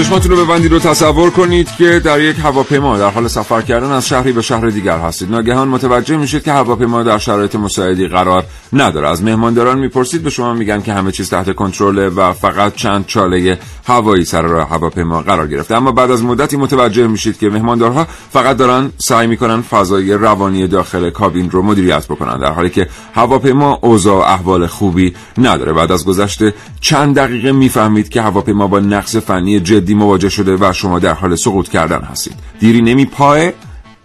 چشماتون رو ببندید و تصور کنید که در یک هواپیما در حال سفر کردن از شهری به شهر دیگر هستید. ناگهان متوجه میشید که هواپیما در شرایط مساعدی قرار نداره. از مهمانداران می‌پرسید به شما میگن که همه چیز تحت کنترل و فقط چند چاله هوایی سر راه هواپیما قرار گرفته. اما بعد از مدتی متوجه میشید که مهماندارها فقط دارن سعی می‌کنن فضای روانی داخل کابین رو مدیریت بکنن در حالی که هواپیما اوضاع احوال خوبی نداره. بعد از گذشت چند دقیقه می‌فهمید که هواپیما با نقص فنی جدی مواجه شده و شما در حال سقوط کردن هستید. دیری نمی پای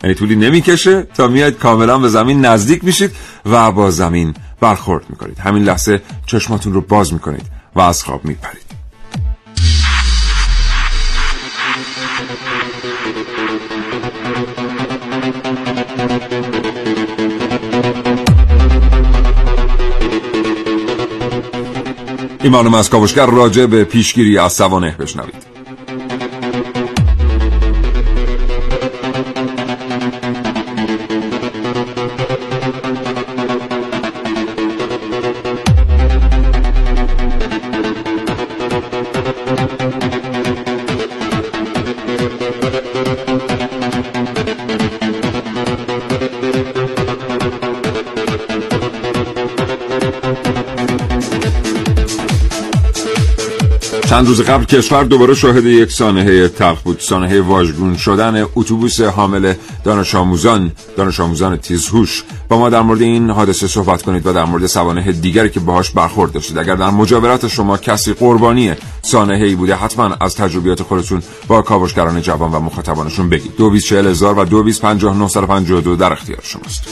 یعنی طولی نمی‌کشه تا میاد کاملا به زمین نزدیک میشید و با زمین برخورد می‌کنید. همین لحظه چشماتون رو باز می‌کنید و از خواب میپرید. این معلوم از کاوشگر راجع به پیشگیری از سوانه بشنوید. چند روز قبل کشور دوباره شاهد یک سانحه تلخ بود. سانحه واژگون شدن اتوبوس حامل دانش آموزان دانش آموزان تیزهوش. با ما در مورد این حادثه صحبت کنید و در مورد سوانح دیگری که باهاش برخورد داشتید. اگر در مجاورت شما کسی قربانی سانحه ای بوده حتما از تجربیات خودتون با کاوشگران جوان و مخاطبانشون بگید. دو هزار و دو دو در اختیار شماست.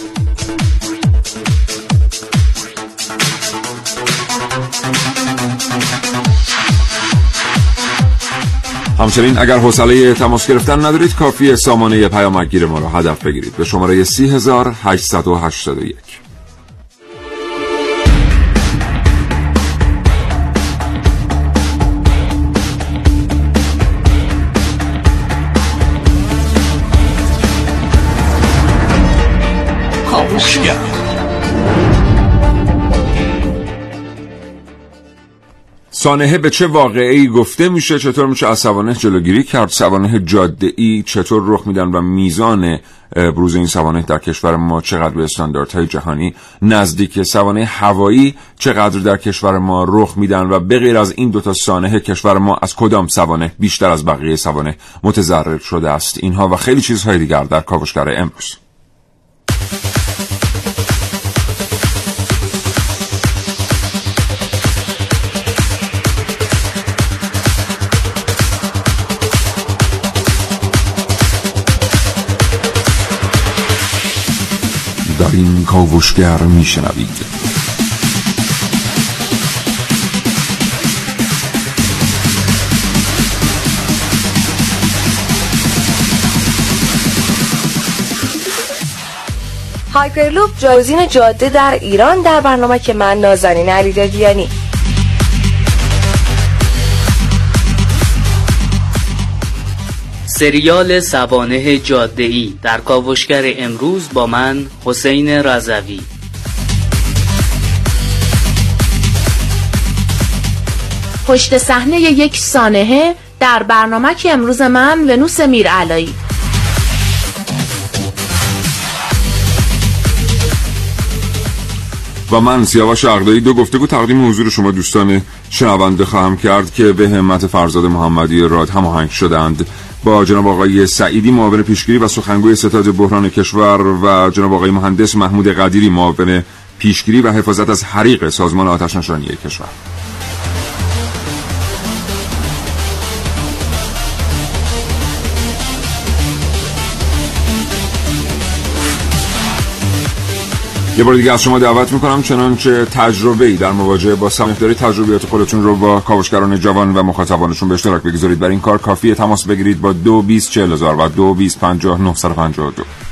همچنین اگر حوصله تماس گرفتن ندارید کافی سامانه پیامگیر ما را هدف بگیرید. به شماره 3881 سانحه به چه واقعی گفته میشه؟ چطور میشه از سوانه جلوگیری کرد؟ سوانه جاده ای چطور رخ میدن و میزان بروز این سوانه در کشور ما چقدر به استانداردهای جهانی نزدیک سوانه هوایی چقدر در کشور ما رخ میدن و بغیر از این دوتا سانحه کشور ما از کدام سوانه بیشتر از بقیه سوانه متضرر شده است؟ اینها و خیلی چیزهای دیگر در کاوشگر امروز. کاوشگر میشنوید. هایپرلوپ جایزین جاده در ایران در برنامه که من نازنین علیدادیانی سریال سوانه ای در کاوشگر امروز با من حسین رضوی. پشت صحنه یک سانحه در برنامه که امروز من ونوس میرعلایی. و من سیاوش عقدایی دو گفتگو تقدیم حضور شما دوستان شنونده خواهم کرد که به همت فرزاد محمدی راد هماهنگ شدند با جناب آقای سعیدی معاون پیشگیری و سخنگوی ستاد بحران کشور و جناب آقای مهندس محمود قدیری معاون پیشگیری و حفاظت از حریق سازمان آتش نشانی کشور. یه بار دیگه از شما دعوت می‌کنم چنان که تجربه ای در مواجهه با سمیخ دارید تجربیات خودتون رو با کاوشگران جوان و مخاطبانشون به اشتراک بگذارید. برای این کار کافیه تماس بگیرید با 224000 و 22500952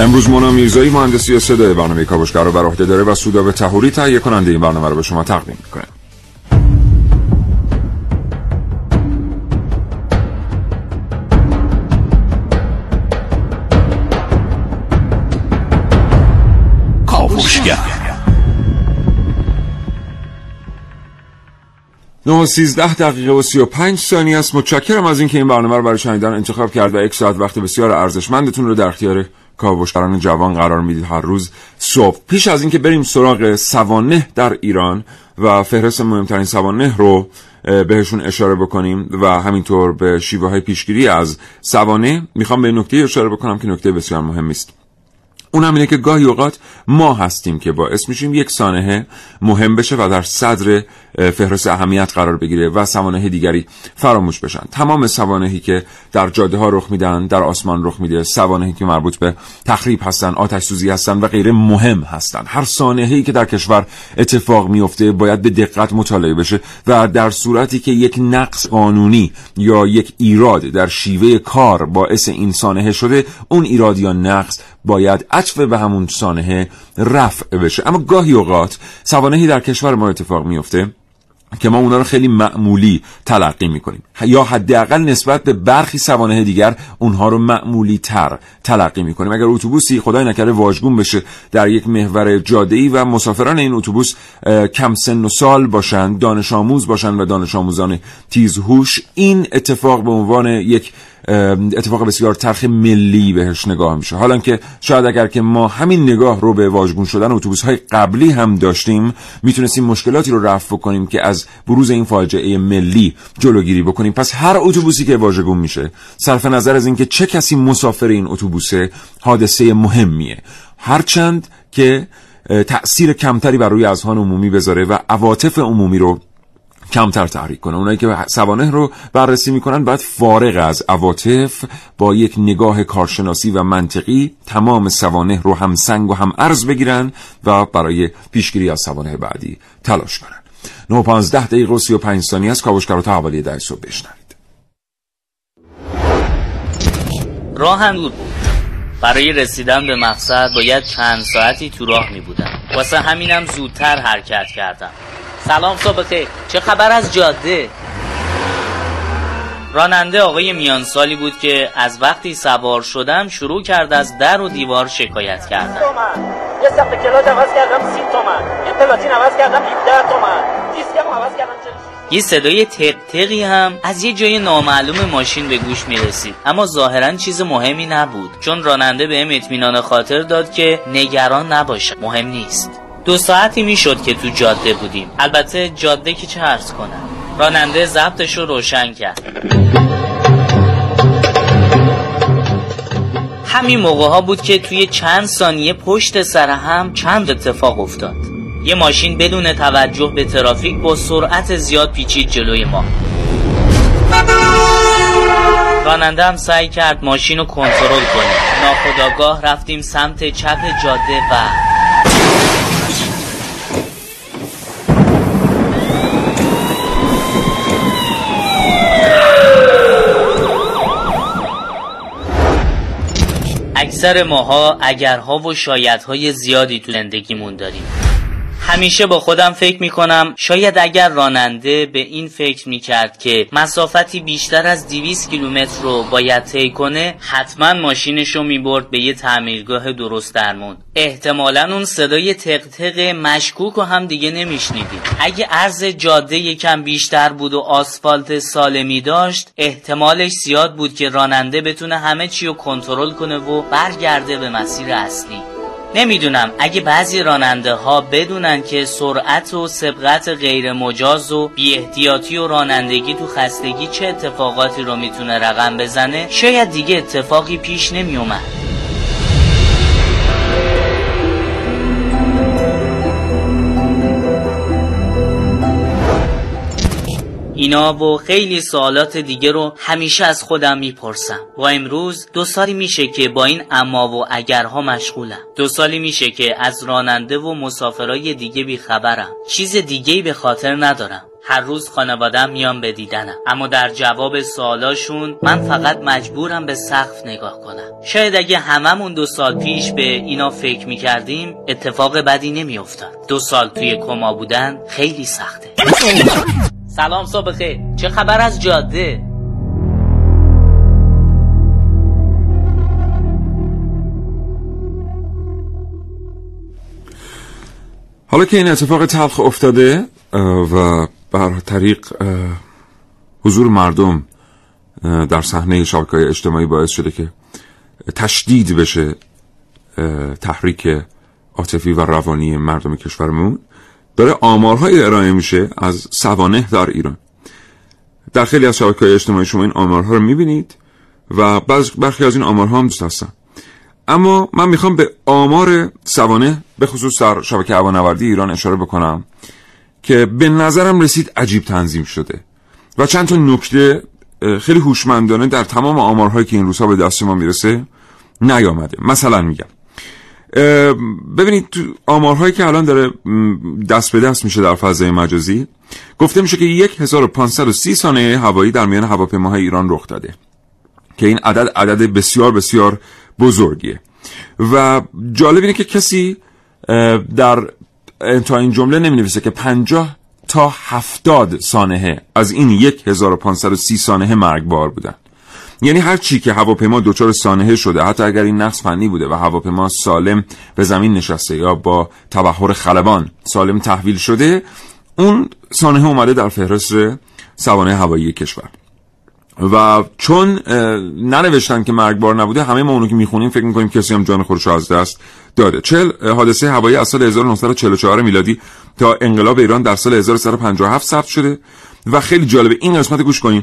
امروز مونا میرزایی مهندسی صدای برنامه کاوشگر رو بر عهده داره و سوداب تهوری تهیه کننده این برنامه رو به شما تقدیم می‌کنه. کاوشگر. 9 13 دقیقه و 35 ثانیه است. متشکرم از اینکه این برنامه رو برای شنیدن انتخاب کرد و یک ساعت وقت بسیار ارزشمندتون رو در اختیار کاوشگران جوان قرار می‌دید هر روز صبح. پیش از اینکه بریم سراغ سوانه در ایران و فهرست مهمترین سوانه رو بهشون اشاره بکنیم و همینطور به شیوه های پیشگیری از سوانه می‌خوام به نکته اشاره بکنم که نکته بسیار مهم است. اون هم اینه که گاهی اوقات ما هستیم که باعث میشیم یک سانحه مهم بشه و در صدر فهرست اهمیت قرار بگیره و سوانه دیگری فراموش بشن. تمام سوانهی که در جاده ها رخ میدن در آسمان رخ میده سوانهی که مربوط به تخریب هستن آتش سوزی هستن و غیره مهم هستن. هر سانحه‌ای که در کشور اتفاق میفته باید به دقت مطالعه بشه و در صورتی که یک نقص قانونی یا یک ایراد در شیوه کار باعث این سانحه شده اون ایراد یا نقص باید عطف به همون سانحه رفع بشه. اما گاهی اوقات سوانهی در کشور ما اتفاق میفته که ما اونا رو خیلی معمولی تلقی می‌کنیم. یا حداقل نسبت به برخی سوانه دیگر اونها رو معمولی تر تلقی می‌کنیم. اگر اتوبوسی خدای نکرده واژگون بشه در یک محور جاده و مسافران این اتوبوس کم سن و سال باشند دانش آموز باشند و دانش آموزان تیزهوش این اتفاق به عنوان یک اتفاق بسیار ترخ ملی بهش نگاه میشه. حالا که شاید اگر که ما همین نگاه رو به واژگون شدن اتوبوس های قبلی هم داشتیم می‌تونستیم مشکلاتی رو رفع کنیم که از بروز این فاجعه ملی جلوگیری بکنیم. پس هر اتوبوسی که واژگون میشه صرف نظر از اینکه چه کسی مسافر این اتوبوسه حادثه مهمیه. هرچند که تأثیر کمتری بر روی اذهان عمومی بذاره و عواطف عمومی رو کمتر تحریک کنه. اونایی که سوانه رو بررسی می‌کنن باید فارغ از عواطف با یک نگاه کارشناسی و منطقی تمام سوانه رو هم سنگ و هم ارز بگیرن و برای پیشگیری از سوانه بعدی تلاش کنن. 9 15 دقیقه و 35 ثانیه از کاوشگر تا حوالی ده صبح بشنوید. راه بود برای رسیدن به مقصد باید چند ساعتی تو راه می بودم واسه همینم زودتر حرکت کردم. سلام صبح چه خبر از جاده؟ راننده آقای میانسالی بود که از وقتی سوار شدم شروع کرد از در و دیوار شکایت کردن. یه سخت کلاج عوض کردم سی تومن. یه پلاتین عوض کردم 17 تومن. دیسکم عوض کردم یه صدای تق هم از یه جای نامعلوم ماشین به گوش می رسید اما ظاهرا چیز مهمی نبود چون راننده بهم اطمینان خاطر داد که نگران نباشه مهم نیست. دو ساعتی می‌شد که تو جاده بودیم. البته جاده که چه عرض کنم. راننده ضبطش رو روشن کرد. همین موقع ها بود که توی چند ثانیه پشت سر هم چند اتفاق افتاد. یه ماشین بدون توجه به ترافیک با سرعت زیاد پیچید جلوی ما. راننده هم سعی کرد ماشین رو کنترل کنه. ناخداگاه رفتیم سمت چپ جاده و اکثر ماها اگرها و شایدهای زیادی تو زندگیمون داریم. همیشه با خودم فکر می‌کنم شاید اگر راننده به این فکر می‌کرد که مسافتی بیشتر از 200 کیلومتر رو باید طی کنه حتما ماشینش رو می‌برد به یه تعمیرگاه درست درمون. احتمالا اون صدای تق مشکوک و هم دیگه نمیشنیدیم. اگه عرض جاده یکم بیشتر بود و آسفالت سالمی داشت احتمالش زیاد بود که راننده بتونه همه چی رو کنترل کنه و برگرده به مسیر اصلی. نمی‌دونم. اگه بعضی راننده ها بدونن که سرعت و سبقت غیر مجاز و بی احتیاطی و رانندگی تو خستگی چه اتفاقاتی رو می‌تونه رقم بزنه شاید دیگه اتفاقی پیش نمیومد اینا و خیلی سوالات دیگه رو همیشه از خودم می‌پرسم. و امروز دو سالی میشه که با این اما و اگرها مشغولم. دو سالی میشه که از راننده و مسافرای دیگه بیخبرم. چیز دیگه به خاطر ندارم. هر روز خانوادم میان به دیدنم. اما در جواب سوالاشون من فقط مجبورم به سقف نگاه کنم. شاید اگه هممون دو سال پیش به اینا فکر می‌کردیم اتفاق بدی نمیافتاد. دو سال توی کما بودن خیلی سخته. سلام صبح خیر. چه خبر از جاده؟ حالا که این اتفاق تلخ افتاده و بر طریق حضور مردم در صحنه شبکه اجتماعی باعث شده که تشدید بشه تحریک عاطفی و روانی مردم کشورمون. داره آمارهای ارائه میشه از سوانه در ایران. در خیلی از شبکه های اجتماعی شما این آمارها رو می‌بینید و برخی از این آمارها هم دوست هستم اما من می‌خوام به آمار سوانه به خصوص در شبکه هوانوردی ایران اشاره بکنم که به نظرم رسید عجیب تنظیم شده و چند تا نکته خیلی هوشمندانه در تمام آمارهایی که این روزها به دست ما می‌رسه نیامده. مثلا میگم ببینید تو آمارهایی که الان داره دست به دست میشه در فضای مجازی گفته میشه که 1530 ثانیه هوایی در میان هواپیماهای ایران رخ داده که این عدد عدد بسیار بسیار بزرگیه. و جالب اینه که کسی در تا این جمله نمی نویسه که 50 تا 70 سانحه از این 1530 سانحه مرگبار بودن. یعنی هر چی که هواپیما دچار سانحه شده حتی اگر این نقص فنی بوده و هواپیما سالم به زمین نشسته یا با تبخور خلبان سالم تحویل شده اون سانحه اومده در فهرست سوانه هوایی کشور. و چون ننوشتن که مرگبار نبوده همه ما اونو که می‌خونیم فکر می‌کنیم کسی هم جان خودش از دست داده. چل حادثه هوایی از سال 1944 میلادی تا انقلاب ایران در سال 1357 ثبت شده. و خیلی جالبه. این قسمت گوش کنین.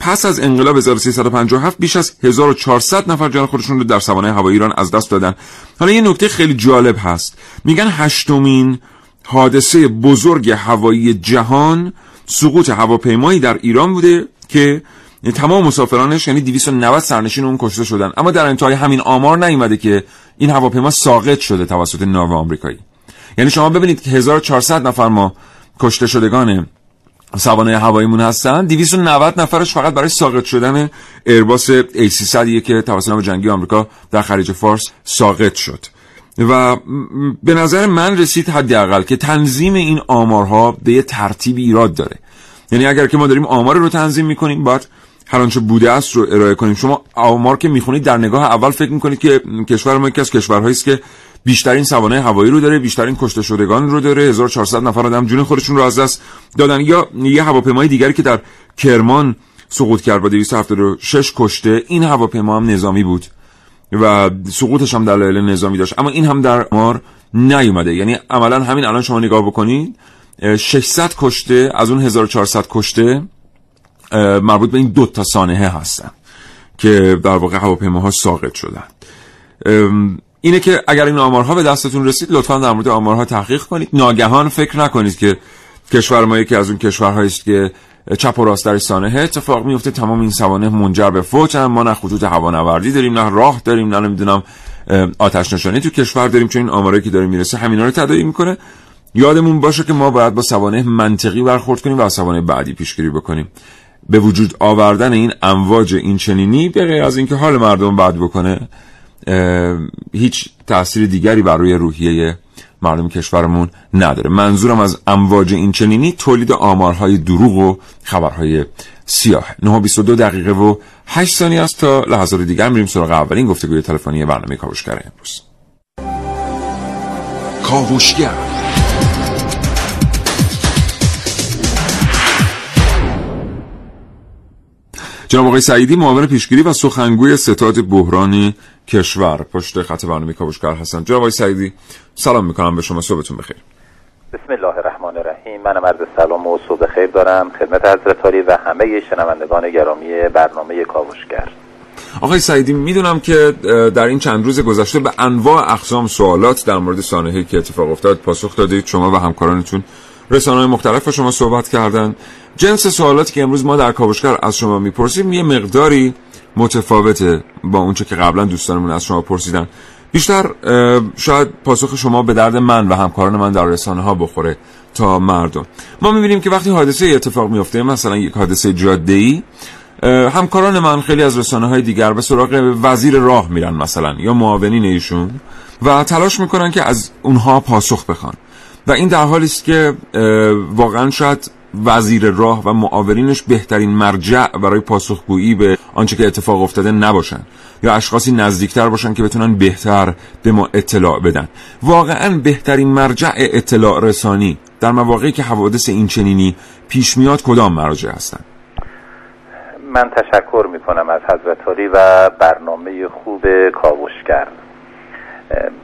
پس از انقلاب 1357 بیش از 1400 نفر جان خودشون رو در سوانه هوایی ایران از دست دادن. حالا یه نکته خیلی جالب هست. میگن هشتمین حادثه بزرگ هوایی جهان سقوط هواپیمایی در ایران بوده که تمام مسافرانش یعنی 290 سرنشین اون کشته شدن. اما در انتهای همین آمار نیومده که این هواپیما ساقط شده توسط ناو آمریکایی. یعنی شما ببینید که 1400 نفر ما کشته شدگان سوانه هواییمون هستن. 290 نفرش فقط برای ساقط شدن ایرباس A300 که توسط ناو جنگی آمریکا در خلیج فارس ساقط شد. و به نظر من رسید حداقل که تنظیم این آمارها به یه ترتیبی ایراد داره. یعنی اگر که ما داریم آمار رو تنظیم می‌کنیم باید هر آنچه بوده است رو ارائه کنیم. شما آمار که می‌خونید در نگاه اول فکر می‌کنید که کشور ما یکی از کشورهایی است که بیشترین سوانه هوایی رو داره بیشترین کشته شدگان رو داره. 1400 نفر آدم جون خودشون رو از دست دادن. یا یه هواپیمای دیگری که در کرمان سقوط کرد با 276 کشته این هواپیما هم نظامی بود و سقوطش هم دلایل نظامی داشت. اما این هم در مار نیومده. یعنی عملا همین الان شما نگاه بکنید 600 کشته از اون 1400 کشته مربوط به این دو تا سانحه هستن که در واقع هواپیماها ساقط شدن. اینه که اگر این آمارها به دستتون رسید لطفا در مورد آمارها تحقیق کنید. ناگهان فکر نکنید که کشور ما یکی از اون کشورهایی است که چپ و راست در سانحه. اتفاق میفته تمام این سوانه منجر به فوت هم. ما نه خطوط هوانوردی داریم نه راه داریم نه نمی‌دونم آتش نشانی تو کشور داریم. چون این آمارایی که داره می‌رسه همینا رو تداعی می‌کنه. یادمون باشه که ما باید با سوانه منطقی برخورد کنیم و از سوانه بعدی پیشگیری بکنیم. به وجود آوردن این امواج این چنینی به غیر از اینکه حال مردم بد بکنه هیچ تاثیر دیگری بر روی روحیه مردم کشورمون نداره. منظورم از امواج این چنینی تولید آمارهای دروغ و خبرهای سیاه. 922 دقیقه و 8 ثانیه است تا لحظات دیگر میریم سراغ اولین گفتگوی تلفنی برنامه کاوشگر امروز. کاوشگر. جناب آقای سعیدی معاون پیشگیری و سخنگوی ستاد بحرانی کشور. پشت خط برنامه کاوشگر هستن جناب آقای سعیدی سلام می‌کنم. به شما صبحتون بخیر. بسم الله الرحمن الرحیم. من عرض سلام و صبح خیر دارم خدمت حضرت عالی و همه شنوندگان گرامی برنامه کاوشگر. آقای سعیدی می‌دونم که در این چند روز گذشته به انواع اقسام سوالات در مورد سانحه‌ای که اتفاق افتاد پاسخ دادید. شما و همکارانتون رسانه‌های مختلف با شما صحبت کردن. جنس سوالاتی که امروز ما در کاوشگر از شما می‌پرسیم یه مقداری متفاوته با اونچه که قبلا دوستانمون از شما پرسیدن. بیشتر شاید پاسخ شما به درد من و همکاران من در رسانه ها بخوره تا مردم. ما می‌بینیم که وقتی حادثه اتفاق میفته مثلا یک حادثه جاده ای همکاران من خیلی از رسانه های دیگر به سراغ وزیر راه میرن مثلا یا معاونین ایشون و تلاش می‌کنن که از اونها پاسخ بخوان. و این در حالی است که واقعا شاید وزیر راه و معاونینش بهترین مرجع برای پاسخگویی به آنچه که اتفاق افتاده نباشن یا اشخاصی نزدیکتر باشن که بتونن بهتر به ما اطلاع بدن. واقعا بهترین مرجع اطلاع رسانی در مواقعی که حوادث این چنینی پیش میاد کدام مراجع هستن؟ من تشکر می کنم از حضرت و برنامه خوب کاوشگر.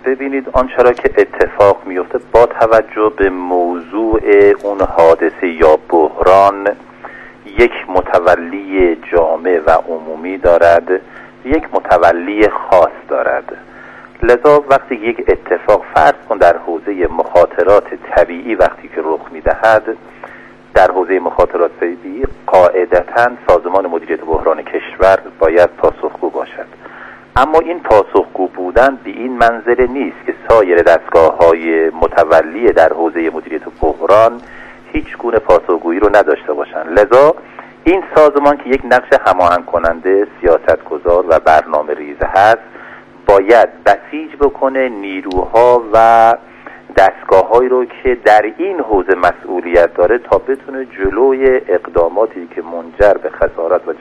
ببینید آنچه را که اتفاق میفته. با توجه به موضوع اون حادثه یا بحران یک متولی جامع و عمومی دارد یک متولی خاص دارد. لذا وقتی یک اتفاق فرض کن در حوزه مخاطرات طبیعی وقتی که رخ می‌دهد در حوزه مخاطرات طبیعی قاعدتا سازمان مدیریت بحران کشور باید پاسخگو باشد. اما این پاسخگو بودن به این منظره نیست که سایر دستگاه های متولی در حوزه مدیریت بحران هیچ گونه پاسخگویی رو نداشته باشند لذا این سازمان که یک نقش هماهنگ کننده سیاستگزار و برنامه ریزه هست باید بسیج بکنه نیروها و دستگاه رو که در این حوزه مسئولیت داره تا بتونه جلوی اقداماتی که منجر به خسارت و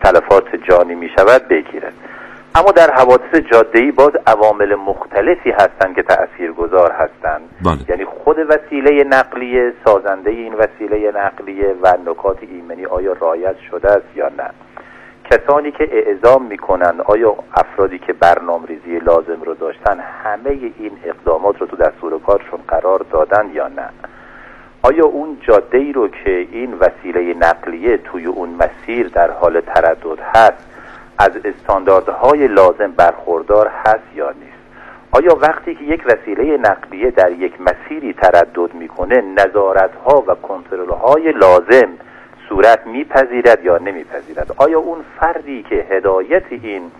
تلفات جانی می شود بگیرد. اما در حوادث جاده ای باز عوامل مختلفی هستند که تأثیر گذار هستند. بله. یعنی خود وسیله نقلیه سازنده این وسیله نقلیه و نکات ایمنی آیا رایت شده است یا نه. کسانی که اعزام می‌کنند آیا افرادی که برنامه ریزی لازم رو داشتن همه این اقدامات رو تو دستور کارشون قرار دادن یا نه؟ آیا اون جاده ای رو که این وسیله نقلیه توی اون مسیر در حال تردد هست از استانداردهای لازم برخوردار هست یا نیست؟ آیا وقتی که یک وسیله نقلیه در یک مسیری تردد می‌کنه نظارت ها و کنترل های لازم صورت میپذیرد یا نمیپذیرد؟ آیا اون فردی که هدایت این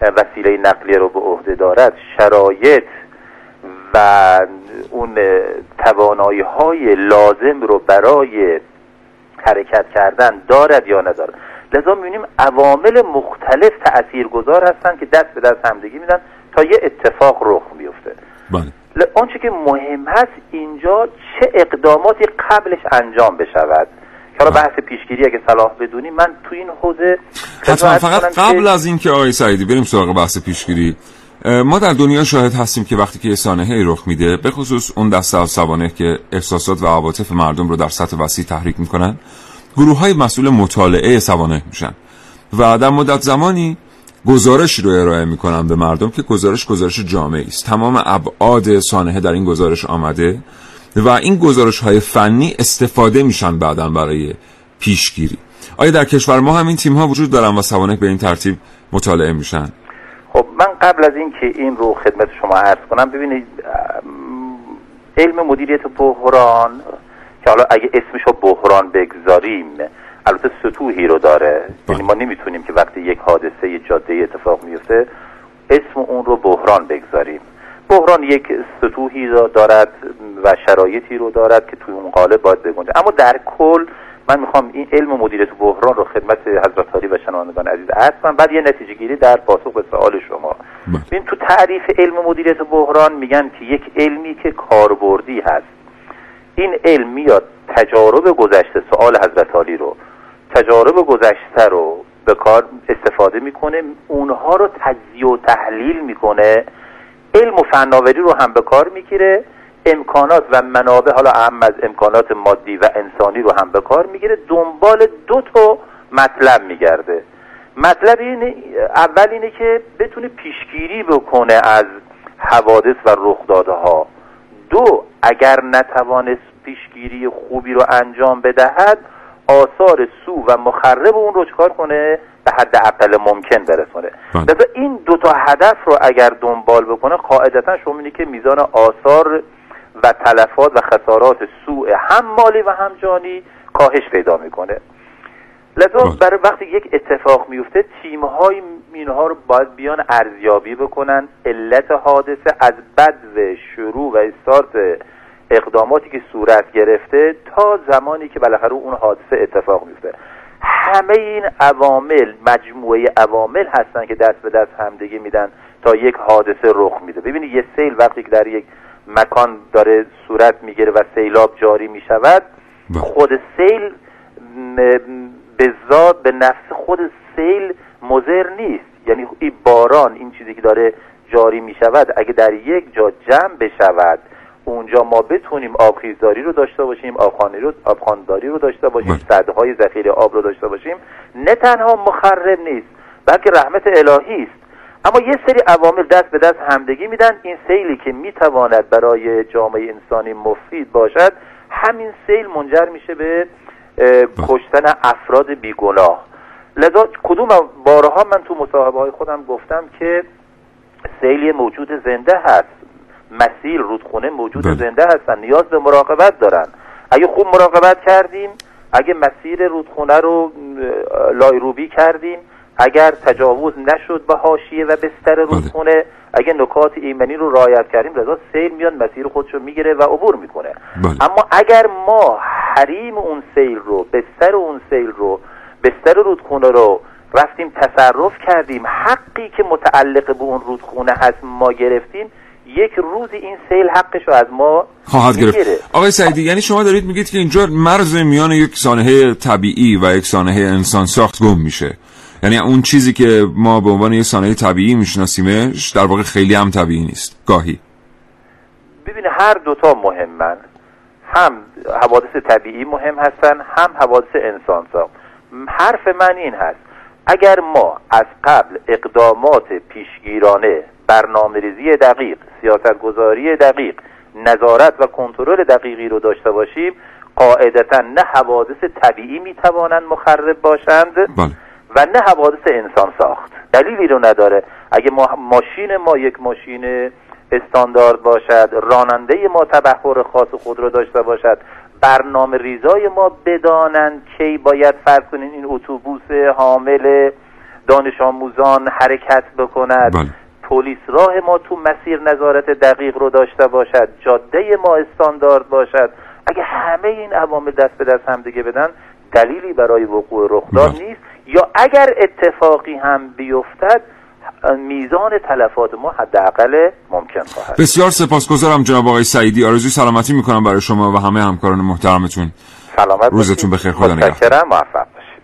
وسیله نقلیه رو به عهده دارد شرایط و اون توانایی های لازم رو برای حرکت کردن دارد یا ندارد؟ لذا می‌بینیم عوامل مختلف تاثیرگذار هستن که دست به دست همدیگی میدن تا یه اتفاق رخ میفته بله. آنچه که مهم هست اینجا چه اقداماتی قبلش انجام بشود؟ که حالا بحث پیشگیری اگه صلاح بدونی من تو این حوزه حتما فقط قبل از اینکه آقای سعیدی بریم سراغ بحث پیشگیری ما در دنیا شاهد هستیم که وقتی که سانحه رخ میده به خصوص اون دسته از سوانه که احساسات و عواطف مردم رو در سطح وسیع تحریک می‌کنن گروه های مسئول مطالعه سوانه میشن. و در مدت زمانی گزارشی رو ارائه می‌کنن به مردم که گزارش گزارش جامعی است. تمام ابعاد سانحه در این گزارش آمده و این گزارش های فنی استفاده میشن بعدا برای پیشگیری. آیا در کشور ما همین تیم ها وجود دارن و سوانح به این ترتیب مطالعه میشن؟ خب من قبل از اینکه این رو خدمت شما عرض کنم ببینید علم مدیریت بحران که حالا اگه اسمشو بحران بگذاریم البته سطوحی رو داره. یعنی ما نمی‌تونیم که وقتی یک حادثه جاده اتفاق میفته اسم اون رو بحران بگذاریم. بحران یک سطوحی رو دارد و شرایطی رو دارد که توی اون قالب باید بگنجه اما در کل من می‌خوام این علم مدیریت بحران رو خدمت حضرت عالی و شنوندگان عزیز عرض کنم. بعد یه نتیجه گیری در پاسخ به سوال شما. ببین تو تعریف علم مدیریت بحران میگن که یک علمی که کاربردی هست. این علم میاد تجارب گذشته سوال حضرت عالی رو. تجارب گذشته رو به کار استفاده می‌کنه اونها رو تجزیه و تحلیل می‌کنه. علم و فناوری رو هم به کار می‌گیره. امکانات و منابع حالا اهم از امکانات مادی و انسانی رو هم به کار می‌گیره. دنبال دو تا مطلب میگرده. مطلب این اول اینه که بتونه پیشگیری بکنه از حوادث و رخدادها دو اگر نتوانست پیشگیری خوبی رو انجام بدهد آثار سو و مخرب اون رو چکار کنه؟ به حد اقل ممکن برسونه. بله. لذا این دو تا هدف رو اگر دنبال بکنه قاعدتا شما که میزان آثار و تلفات و خسارات سوء هم مالی و هم جانی کاهش پیدا می‌کنه. لذا بله. برای وقتی یک اتفاق میفته تیم های اینها رو باید بیان ارزیابی بکنن علت حادثه از بد و شروع و استارت اقداماتی که صورت گرفته تا زمانی که بالاخره اون حادثه اتفاق میفته همه این عوامل مجموعه عوامل هستن که دست به دست همدیگه میدن تا یک حادثه رخ میده ببینید یه سیل وقتی که در یک مکان داره صورت می‌گیره و سیلاب جاری می‌شود بله. خود سیل به ذات به نفس خود سیل مضر نیست. یعنی این باران این چیزی که داره جاری می شود اگه در یک جا جمع بشود اونجا ما بتونیم آبخیزداری رو داشته باشیم آبخانی رو آبخانداری رو داشته باشیم بله. سدهای ذخیره آب رو داشته باشیم. نه تنها مخرب نیست بلکه رحمت الهی است. اما یه سری عوامل دست به دست همدگی میدن. این سیلی که می‌تواند برای جامعه انسانی مفید باشد همین سیل منجر میشه به کشتن افراد بیگناه. لذا کدوم بارها من تو مصاحبه های خودم گفتم که سیل یه موجود زنده هست. مسیل رودخونه موجود بله. زنده هستن نیاز به مراقبت دارن. اگه خوب مراقبت کردیم اگه مسیر رودخونه رو لایروبی کردیم اگر تجاوز نشد به حاشیه و بستر رودخونه اگه نکات ایمنی رو رعایت کردیم رضا سیل میاد مسیر خودش رو می‌گیره و عبور می‌کنه بله. اما اگر ما حریم اون سیل رو بستر اون سیل رو بستر رودخونه رو رفتیم تصرف کردیم حقی که متعلق به اون رودخونه هست ما گرفتیم یک روزی این سیل حقش رو از ما خواهد. گرفت آقای سعیدی یعنی شما دارید میگید که اینجا مرز میان یک سانحه طبیعی و یک سانحه انسان ساخت گم میشه یعنی اون چیزی که ما به عنوان یک سانحه طبیعی میشناسیمش در واقع خیلی هم طبیعی نیست. گاهی. ببین هر دوتا مهمن. هم حوادث طبیعی مهم هستن هم حوادث انسان ساخت حرف من این هست. اگر ما از قبل اقدامات پیشگیرانه برنامه ریزی دقیق سیاست گذاری دقیق نظارت و کنترل دقیقی رو داشته باشیم قاعدتا نه حوادث طبیعی می‌توانند مخرب باشند. بله. و نه حوادث انسان ساخت. دلیلی رو نداره. اگه ما ماشین ما یک ماشین استاندارد باشد راننده ما تبخور خاص خود رو داشته باشد برنامه ریزای ما بدانند کی باید فرض کنین این اتوبوس حامل دانش آموزان حرکت بکند. بله. پلیس راه ما تو مسیر نظارت دقیق رو داشته باشد جاده ما استاندارد باشد. اگه همه این عوامل دست به دست هم دیگه بدن دلیلی برای وقوع رخداد بله. نیست. یا اگر اتفاقی هم بیفتد میزان تلفات ما حداقل ممکن خواهد بسیار سپاسگزارم جناب آقای سعیدی آرزوی سلامتی می‌کنم برای شما و همه همکاران محترمتون سلامت روزتون. بخیر. خدا نگهدار. موفق باشید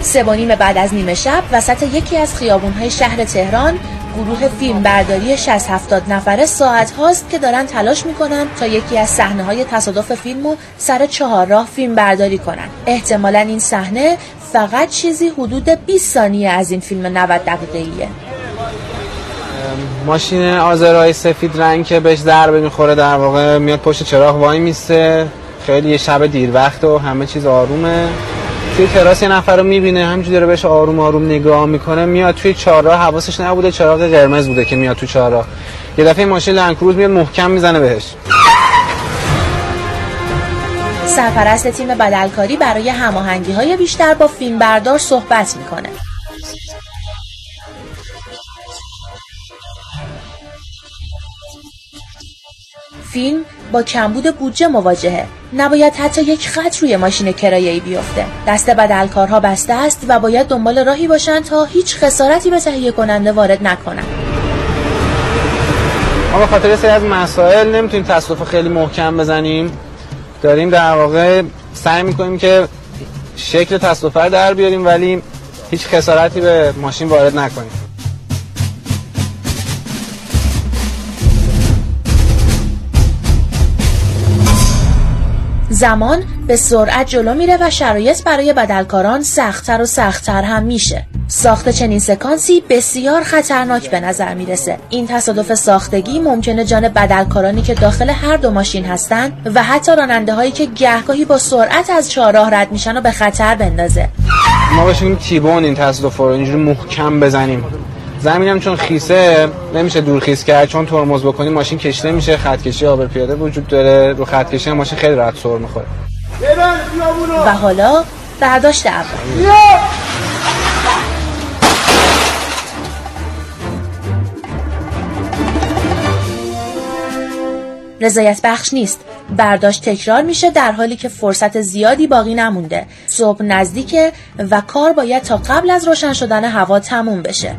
سه بعد از نیمه شب وسط یکی از خیابونهای شهر تهران گروه فیلم برداری 60 70 نفره ساعت هاست که دارن تلاش می‌کنن تا یکی از صحنه های تصادف فیلمو سر چهار راه فیلم برداری کنن. احتمالا این صحنه فقط چیزی حدود 20 ثانیه از این فیلم 90 دقیقه ایه ماشین آزرای سفید رنگ که بهش ضربه می‌خوره در واقع میاد پشت چراغ وای میسته خیلی یه شب دیر وقت و همه چیز آرومه. توی تراس یه نفر رو می‌بینه همینجوری داره بهش آروم آروم نگاه می‌کنه میاد توی چهارراه حواسش نبوده چراغ قرمز بوده که میاد تو چهارراه. یه دفعه ماشین لنکروز میاد محکم می‌زنه بهش. سرپرست تیم بدلکاری برای هماهنگی های بیشتر با فیلمبردار صحبت می‌کنه. فیلم با کمبود بودجه مواجهه. نباید حتی یک خط روی ماشین کرایه‌ای بیفته. دست بدلکارها بسته است و باید دنبال راهی باشند تا هیچ خسارتی به تهیه کننده وارد نکنند. ما به خاطر سری از مسائل نمی‌تونیم تصادف خیلی محکم بزنیم. داریم در واقع سعی می‌کنیم که شکل تصادف رو در بیاریم ولی هیچ خسارتی به ماشین وارد نکنیم. زمان به سرعت جلو میره و شرایط برای بدلکاران سختتر و سختتر هم میشه. ساخت چنین سکانسی بسیار خطرناک به نظر می‌رسه. این تصادف ساختگی ممکنه جان بدلکارانی که داخل هر دو ماشین هستند و حتی راننده هایی که گهگاهی با سرعت از چهارراه رد میشن و به خطر بندازه. ما باشیم تیبون این تصادف رو. اینجوری محکم بزنیم. زمینم چون خیسه نمیشه دور خیس کرد. چون ترمز بکنیم ماشین کشته میشه خط کشی آبر پیاده وجود داره. رو خط کشی هم ماشین خیلی راحت سر می‌خوره. و حالا برداشت اول. رضایت بخش نیست. برداشت تکرار میشه در حالی که فرصت زیادی باقی نمونده. صبح نزدیکه و کار باید تا قبل از روشن شدن هوا تموم بشه.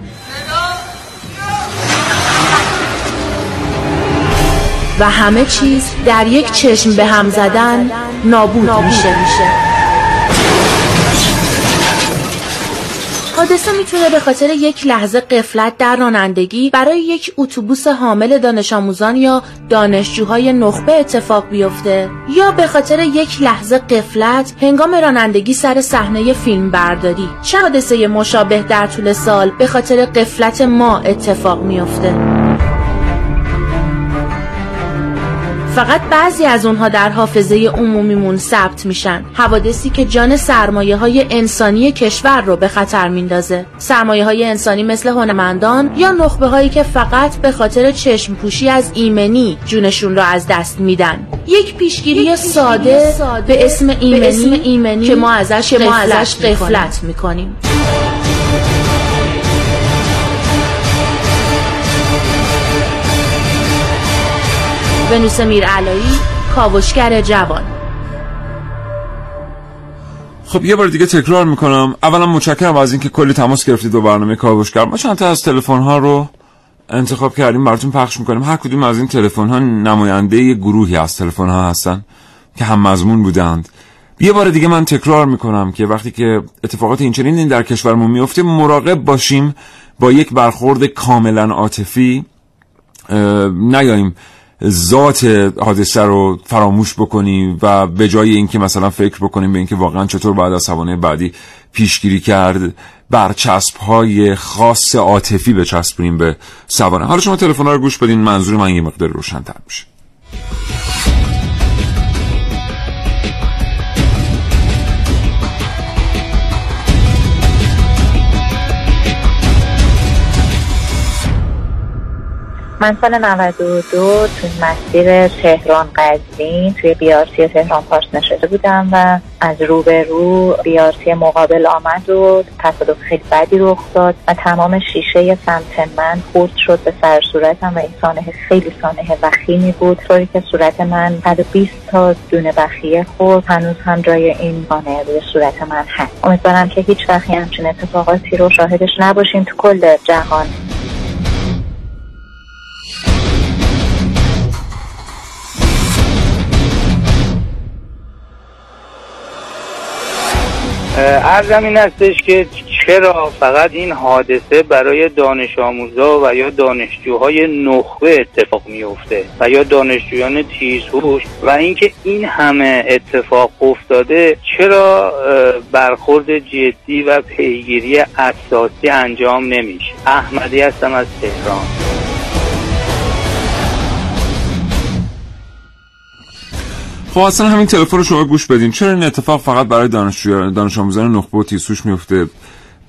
و همه چیز در یک چشم به هم زدن نابود. میشه. میشه. حادثه می‌تونه به خاطر یک لحظه قفلت در رانندگی برای یک اتوبوس حامل دانش آموزان یا دانشجوهای نخبه اتفاق بیفته. یا به خاطر یک لحظه قفلت هنگام رانندگی سر صحنه فیلم برداری. چه حادثه مشابه در طول سال به خاطر قفلت ما اتفاق میفته فقط بعضی از اونها در حافظه عمومیمون ثبت میشن. حوادثی که جان سرمایه های انسانی کشور رو به خطر میندازه. سرمایه های انسانی مثل هنرمندان یا نخبه هایی که فقط به خاطر چشم پوشی از ایمنی جونشون رو از دست میدن. یک پیشگیری ساده, به اسم ایمنی, که ما ازش قفلت می‌کنیم. ونوس میرعلایی کاوشگر جوان. خب یه بار دیگه تکرار می‌کنم. اولا متشکرم از اینکه کلی تماس گرفتید با برنامه کاوشگر. ما چند تا از تلفن ها رو انتخاب کردیم براتون پخش می‌کنیم. هر کدوم از این تلفن ها نماینده یه گروهی از تلفن ها هستن که هم مضمون بودند. یه بار دیگه من تکرار می‌کنم که وقتی که اتفاقات این چنین در کشورمون میفته مراقب باشیم با یک برخورد کاملا عاطفی. نیاییم. ذات حادثه رو فراموش بکنیم و به جای اینکه مثلا فکر بکنیم به اینکه واقعا چطور بعد از سوانه بعدی پیشگیری کرد برچسب های خاص عاطفی بچسبونیم به سوانه. حالا شما تلفن رو گوش بدین منظور من یه مقدار روشن‌تر میشه. من سال 92 توی مسیر تهران قزوین توی بیارسی تهران پارس نشده بودم و از رو به رو بیارسی مقابل آمد و تصادف خیلی بدی رخ داد و تمام شیشه سمت من خورد شد به سر صورتم و این سانه خیلی سانه وخیمی بود طوری که صورت من 120 تا دونه بخیه خورد. هنوز هم جای این سانه روی صورت من هست. امیدوارم که هیچ وقتی همچین اتفاقاتی رو شاهدش نباشیم تو کل جهان. ارزم این هستش که چرا فقط این حادثه برای دانش آموزا و یا دانشجوهای نخبه اتفاق میفته و یا دانشجویان تیزهوش و اینکه این همه اتفاق افتاده چرا برخورد جدی و پیگیری اساسی انجام نمیشه؟ احمدی هستم از تهران. خب اصلا همین تلفن رو شما گوش بدین. چرا این اتفاق فقط برای دانشجو دانش آموزان نخبه و تیسوش میفته؟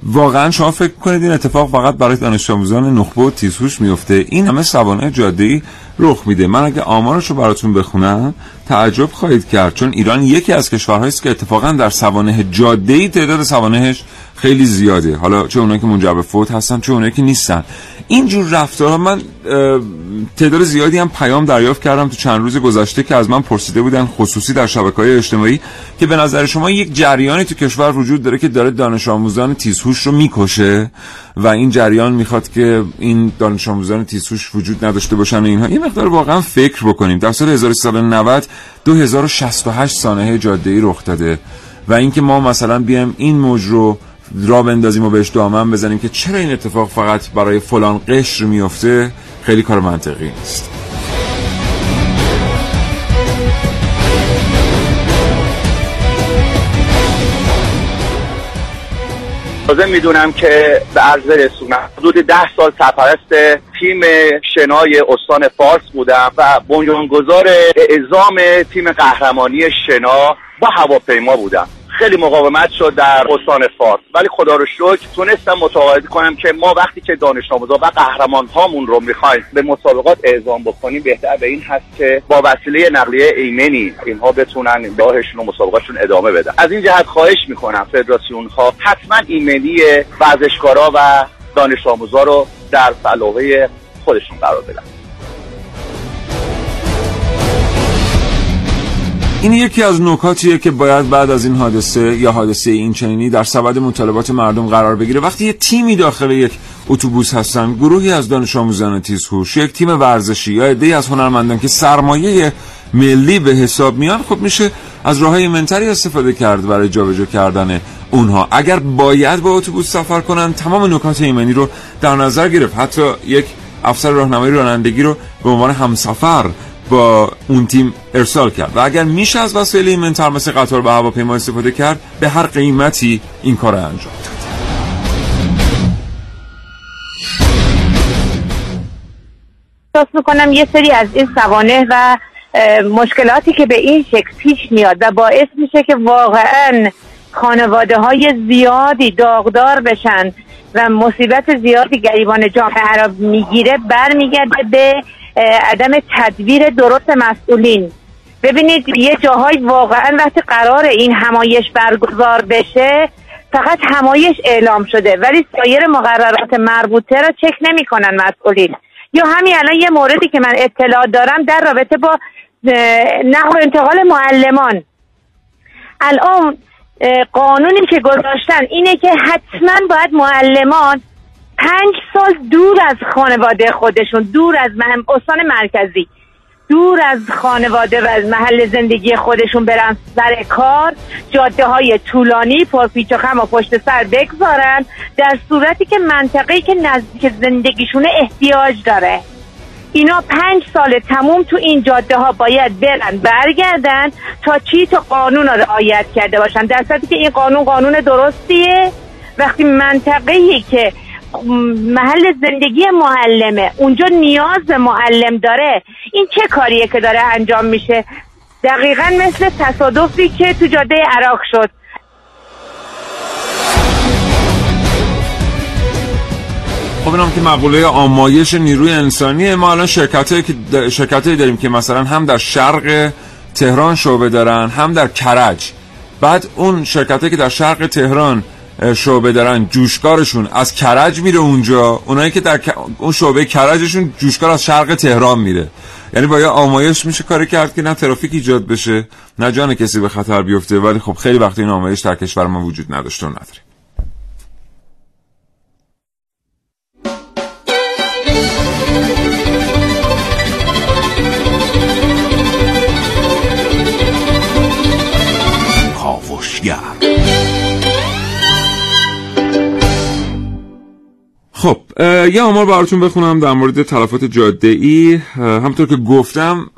واقعا شما فکر کنید این اتفاق فقط برای دانش آموزان نخبه و تیسوش میفته؟ این همه سوانه جاده رخ میده. من اگه آمارش رو براتون بخونم تعجب خواهید کرد. چون ایران یکی از کشورهایی است که اتفاقا در سوانه جاده تعداد سوانهش خیلی زیاده. حالا چه اونایی که منجر به فوت هستن چه اونایی که نیستن. اینجور رفتارها من تعداد زیادی هم پیام دریافت کردم تو چند روز گذشته که از من پرسیده بودن خصوصی در شبکه های اجتماعی که به نظر شما یک جریانی تو کشور وجود داره که داره دانش آموزان تیزهوش رو می‌کشه و این جریان می‌خواد که این دانش آموزان تیزهوش وجود نداشته باشن و اینها. یه مقدار واقعا فکر بکنیم. در سال 1390 2068 سانحه جاده ای رخ داده و اینکه ما مثلا بیایم این موج رو را بندازیم و بهش دامن بزنیم که چرا این اتفاق فقط برای فلان قشر میفته؟ خیلی کار منطقی نیست. تازه می‌دونم که به عرض رسونم. حدود ده سال سرپرست تیم شنای استان فارس بودم و بنیانگذار اعزام تیم قهرمانی شنا با هواپیما بودم. خیلی مقاومت شد در استان فارس. ولی خدا رو شکر تونستم متقاعد کنم که ما وقتی که دانش آموزا و قهرمان هامون رو می‌خوایم به مسابقات اعزام بکنیم بهتر به این هست که با وسیله نقلیه ایمنی اینها بتونن راهشون و مسابقاتشون ادامه بدن. از این جهت خواهش می‌کنم فدراسیون ها حتما ایمنی ورزشکارا و دانش آموزا رو در فلاحه خودشون قرار بدن. این یکی از نکاتیه که باید بعد از این حادثه یا حادثه این چنینی در سبد مطالبات مردم قرار بگیره. وقتی یه تیمی داخل یک اتوبوس هستن گروهی از دانش آموزان تیزهوش یک تیم ورزشی یا عده‌ای از هنرمندان که سرمایه ملی به حساب میان خب میشه از راه ایمنتری استفاده کرد برای جابجا کردن اونها. اگر باید با اتوبوس سفر کنند تمام نکات ایمنی رو در نظر گرفت. حتی یک افسر راهنمایی رانندگی رو به عنوان همسفر با اون تیم ارسال کرد. و اگر میشه از وسایل ایمنتر مثل قطار و هواپیما استفاده کرد به هر قیمتی این کار انجام داد. احساس می‌کنم یه سری از این سوانه و مشکلاتی که به این شکل پیش میاد و باعث میشه که واقعا خانواده های زیادی داغدار بشن و مصیبت زیادی گریبان جامعه را می‌گیره برمیگرده به عدم تدبیر درست مسئولین. ببینید یه جاهای واقعا وقتی قرار این همایش برگزار بشه فقط همایش اعلام شده. ولی سایر مقررات مربوطه را چک نمی‌کنن مسئولین. یا همین الان یه موردی که من اطلاع دارم در رابطه با نقل انتقال معلمان. الان قانونی که گذاشتن اینه که حتما باید معلمان پنج سال دور از خانواده خودشون دور از استان مرکزی دور از خانواده و از محل زندگی خودشون برن سر کار جاده های طولانی پرپیچ و خم و پشت سر بگذارن در صورتی که منطقه که نزدیک زندگیشونه احتیاج داره. اینا پنج سال تموم تو این جاده ها باید برن برگردن تا چی؟ تا قانون رو رعایت کرده باشن. در صورتی که این قانون قانون درستیه وقتی منطقه که محل زندگی معلمه. اونجا نیاز به معلم داره. این چه کاریه که داره انجام میشه؟ دقیقا مثل تصادفی که تو جاده عراق شد. خب اینم که مقوله آمایش نیروی انسانیه. ما الان شرکت شرکت داریم که مثلا هم در شرق تهران شعبه دارن هم در کرج. بعد اون شرکت که در شرق تهران شعبه دارن جوشکارشون از کرج میره اونجا. اونایی که در اون شعبه کرجشون جوشکار از شرق تهران میره. یعنی با یه آمایش میشه کاری کرد که نه ترافیک ایجاد بشه نه جان کسی به خطر بیفته. ولی خب خیلی وقتی این آمایش در کشور ما وجود نداشته و نداره خب یه آمار براتون بخونم در مورد تلفات جاده ای همطور که گفتم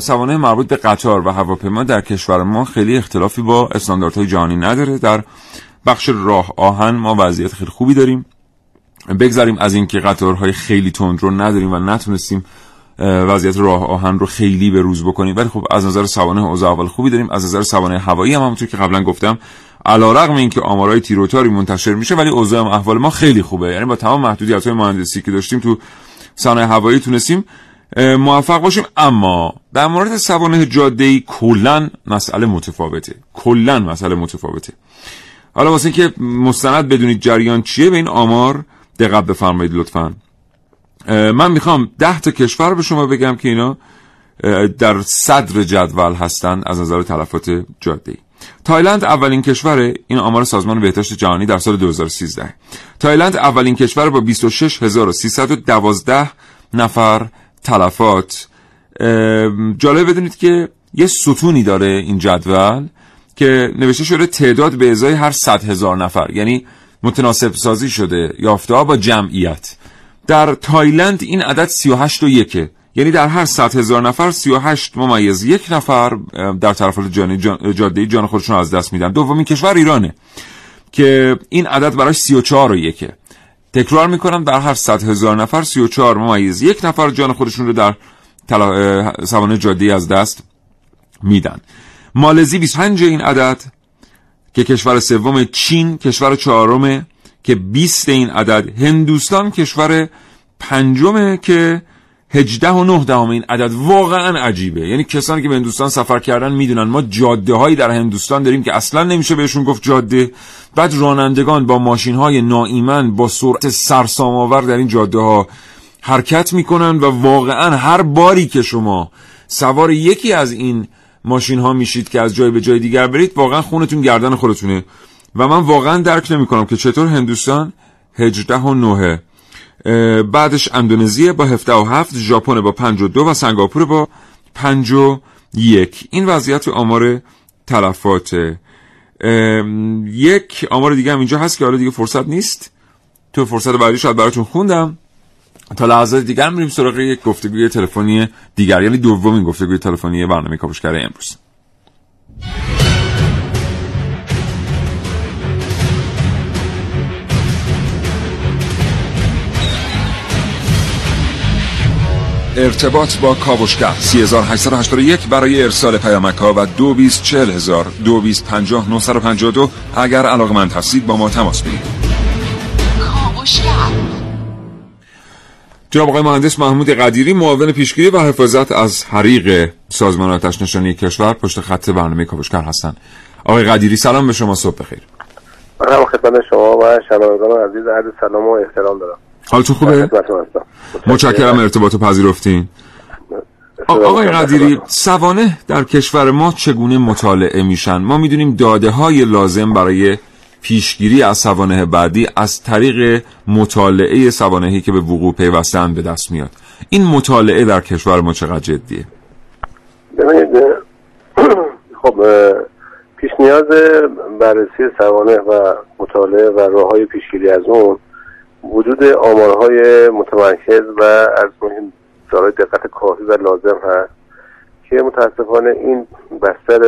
سوانه مربوط به قطار و هواپیما در کشور ما خیلی اختلافی با استانداردهای جهانی نداره. در بخش راه آهن ما وضعیت خیلی خوبی داریم. بگذاریم از اینکه قطارهای خیلی تند رو نداریم و نتونستیم وضعیت راه آهن رو خیلی به روز بکنیم. ولی خب از نظر سوانه اوضاع اول خوبی داریم. از نظر سوانه هوایی هم همونطور که قبلا گفتم علیرغم اینکه آمارای تیروتاری منتشر میشه ولی اوضاع احوال ما خیلی خوبه. یعنی با تمام محدودیت های مهندسی که داشتیم تو صنایع هوایی تونستیم موفق باشیم. اما در مورد سوانه جاده ای کلا مسئله متفاوته. کلا مسئله متفاوته. حالا واسه اینکه مستند بدونید جریان چیه به این آمار دقت بفرمایید لطفا. من می‌خوام ده تا کشور به شما بگم که اینا در صدر جدول هستن از نظر تلفات جاده ای تایلند اولین کشور این آمار سازمان بهداشت جهانی در سال 2013 تایلند اولین کشور با 26312 نفر تلفات. جالب بدونید که یه ستونی داره این جدول که نوشته شده تعداد به ازای هر 100 هزار نفر یعنی متناسب سازی شده یافته با جمعیت. در تایلند این عدد 38 و یکه. یعنی در هر 100 هزار نفر 38 ممیز یک نفر در طرف جان جاده جان خودشون از دست میدن. دومین کشور ایرانه که این عدد براش 34 و یکه. تکرار می‌کنم در هر 100 هزار نفر 34 ممیز یک نفر جان خودشون رو در سوانه جاده از دست میدن. مالزی 25 این عدد که کشور سوم چین کشور چهارمه که 20 این عدد هندوستان کشور پنجمه که 18 و 9 دهم این عدد واقعا عجیبه. یعنی کسانی که به هندوستان سفر کردن می‌دونن. ما جاده هایی در هندوستان داریم که اصلا نمیشه بهشون گفت جاده. بعد رانندگان با ماشین های ناایمن با سرعت سرسام آور در این جاده ها حرکت می‌کنن و واقعا هر باری که شما سوار یکی از این ماشین ها میشید که از جای به جای دیگر برید واقعا خونتون گردن خودتونه. و من واقعا درک نمی‌کنم که چطور هندوستان 18 و 9 بعدش اندونزی با 17 و 7 ژاپن با 52 و سنگاپور با 51 این وضعیت آمار تلفات. یک آمار دیگه هم اینجا هست که حالا دیگه فرصت نیست. تو فرصت بعدی شاید براتون خوندم. تا لحظات دیگر میریم سراغ یک گفتگوی تلفنی دیگر یعنی دومین گفتگوی تلفنی برنامه کاوشگر امروز. ارتباط با کاوشگر. 3881 برای ارسال پیامک ها و 224000 2250 اگر علاقمند هستید با ما تماس بگیرید. جناب آقای مهندس محمود قدیری معاون پیشگیری و حفاظت از حریق سازمان آتش نشانی کشور پشت خط برنامه کاوشگر هستند آقای قدیری سلام به شما صبح بخیر. من هم خدمت شما و شنوندگان عزیز عرض سلام و احترام دارم. حالتون خوبه؟ خدمتتون هستم متشکرم. ارتباط پذیرفتین. آقای قدیری سوانه در کشور ما چگونه مطالعه میشن؟ ما می‌دونیم داده های لازم برای پیشگیری از سوانه بعدی از طریق مطالعه سوانهی که به وقوع پیوستن به دست میاد. این مطالعه در کشور ما چقدر جدیه؟ ببینید خب پیش نیاز بررسی سوانح و مطالعه و راه های پیشگیری از اون وجود آمارهای متمرکز و از دارای دقت کافی و لازم هست که متاسفانه این بستر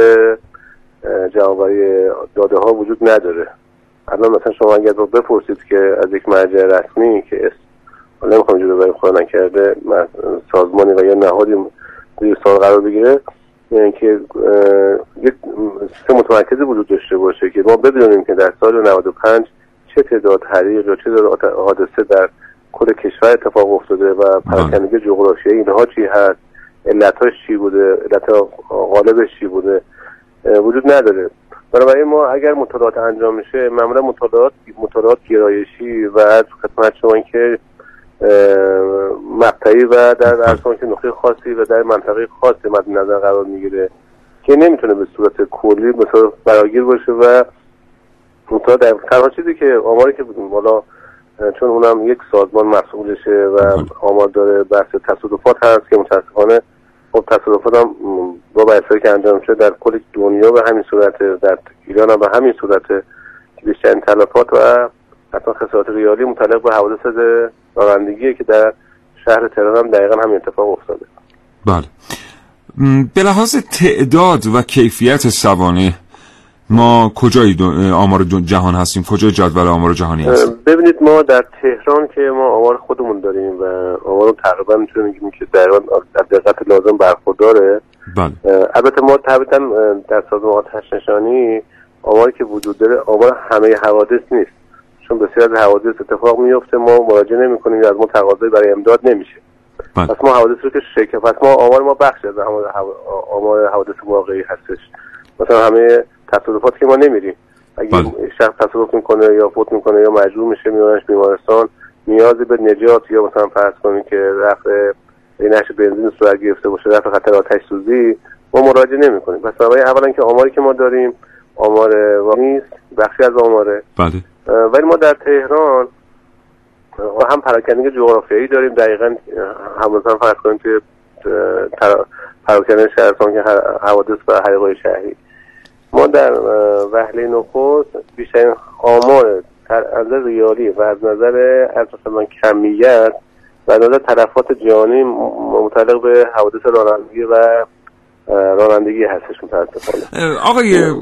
اه، جوابی داده ها وجود نداره. الان مثلا شما اگر رو بپرسید که از یک مرجع رسمی که اسم حالا نمی‌خوام جلو برای خدا نکرده سازمانی و یا نهادی زیر سال قرار بگیره یعنی که یک سیستم متمرکزی وجود داشته باشه که ما بدونیم که در سال 95 چه تعداد حریق یا چه تعداد حادثه در کل کشور اتفاق افتاده و پراکندگی جغرافیایی اینها چی هست؟ علتاش چی بوده؟ علت غالبش چی بوده؟ وجود نداره. بنابراین ما اگر مطالعات انجام میشه معمولا مطالعات مطالعات گرایشی و از خدمت شما که مقطعی و در ارسان که نقطه خاصی و در منطقه خاصی مد نظر قرار می‌گیره که نمی‌تونه به صورت کلی مثلا فراگیر باشه و در تنها چیزی که آماری که بالا چون اونم یک سازمان مسئولشه و آمار داره بحث تصادفات هست که متاسفانه خب تصادفات هم با بحثایی که انجام شده در کل دنیا به همین صورت در ایران هم به همین صورت بیشترین تلفات و حتی خسارات ریالی متعلق به حوادث رانندگیه که در شهر تهران هم دقیقا همین اتفاق افتاده. بله. به لحاظ تعداد و کیفیت سوانه ما کجای آمار جهان هستیم؟ کجای جدول آمار جهانی هستیم؟ ببینید ما در تهران که ما آمار خودمون داریم و آمار تقریبا می‌تونیم بگیم که در دقت لازم برخورداره. بله. البته ما طبیعتا در سازمان آتش نشانی آماری که وجود داره آمار همه حوادث نیست. چون بسیار از حوادث اتفاق میفته ما مراجعه نمی کنیم یا از ما تقاضایی برای امداد نمیشه. بله. پس ما حوادث رو که شرکت پس ما آمار ما بخش از آمار حوادث واقعی هستش. مثلا همه تصادفات که ما نمیریم اگه بله. شخص تصادف می‌کنه یا فوت می‌کنه یا مجبور میشه میبرنش بیمارستان نیازی به نجات یا مثلا فرض کنیم که رفع نش بنزین صورت گرفته باشه رفع خطر آتش سوزی ما مراجعه نمی کنیم پس برای اولا که آماری که ما داریم آمار واقعی نیست بخشی از آماره. بله. ولی ما در تهران هم پراکندگی جغرافیایی داریم. دقیقا اه، هم مثلا فرض کنیم که پراکنده شهرستان که حوادث و حریقای شهری. ما در وهله نخست بیشترین آمار از نظر ریالی و از نظر از مثلا کمیت و از نظر تلفات جانی متعلق به حوادث رانندگی و رانندگی هستش متاسفانه. آقای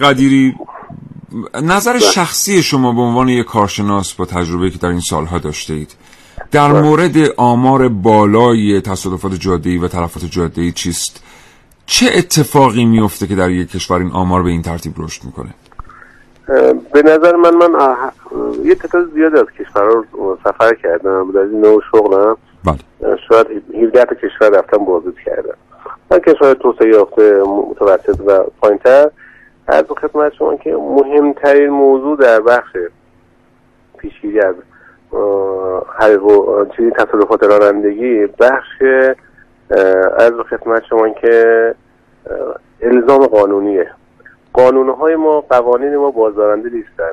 قدیری نظر شخصی شما به عنوان یک کارشناس با تجربه که در این سالها داشته اید در مورد آمار بالای تصادفات جاده‌ای و تلفات جاده‌ای چیست؟ چه اتفاقی میفته که در یک کشور این آمار به این ترتیب رشد می‌کنه؟ به نظر من من اه، یه تعداد زیادی از کشورها رو سفر کردم. در این نوع شغلم. بله. شاید 17 تا کشور رفتم بازدید کردم. من کشور توسعه یافته متوسط و پایینتر. از خدمت شما که مهمترین موضوع در بخش پیشگیری از و چیزی تصادفات رانندگی بخش از خدمت شما که الزام قانونیه. قانونهای ما قوانین ما بازدارنده نیستن.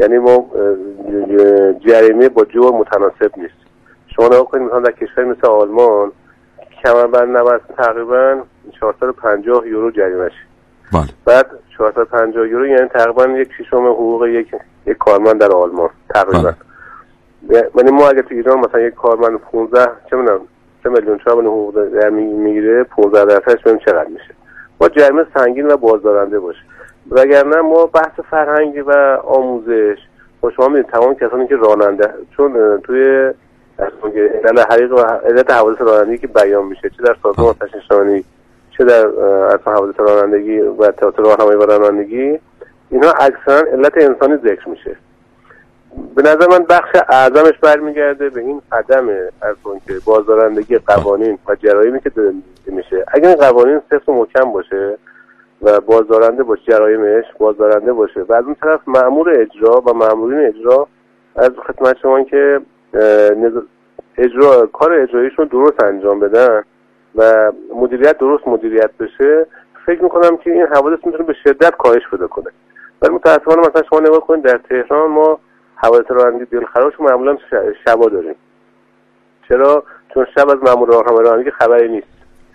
یعنی ما جریمه با جرم متناسب نیست. شما نگاه کنید مثلا در کشور مثل آلمان کمربند نبسته تقریبا 450 یورو جریمه بله. بعد 450 یورو یعنی تقریبا یک ششم حقوق یک یک کارمند در آلمان تقریبا. یعنی ما اگه تو ایران مثلا یک کارمند 15 چه می‌دونم 3 میلیون چهار میلیون حقوق در می‌گیره 15 درصدش ببین چقدر میشه. با جریمه سنگین و بازدارنده باشه. وگرنه ما بحث فرهنگی و آموزش با شما می‌دید تمام کسانی که راننده چون توی علل حریق و علت حوادث رانندگی که بیان میشه چه در سازمان آتش نشانی چه در اصلا حوادث رانندگی و تئاتر راهنمایی و رانندگی اینها اکثرا علت انسانی ذکر میشه. به نظر من بخش اعظمش برمیگرده به این عدم اون که بازدارندگی قوانین و جرایمی که میشه. اگر این قوانین صفر و محکم باشه و بازدارنده باشه جرایمش بازدارنده باشه و از اون طرف مأمور اجرا و مأمورین اجرا از خدمت شما که اجرا کار اجراییشون درست انجام بدن و مدیریت درست مدیریت بشه فکر می‌کنم که این حوادث می‌تونه به شدت کاهش پیدا کنه. ولی متاسفانه مثلا شما نگاه کنید در تهران ما حوادث رانندگی دلخراش معمولا شبا داریم. چرا؟ چون شب از مامور راهنمایی رانندگی خبری نیست.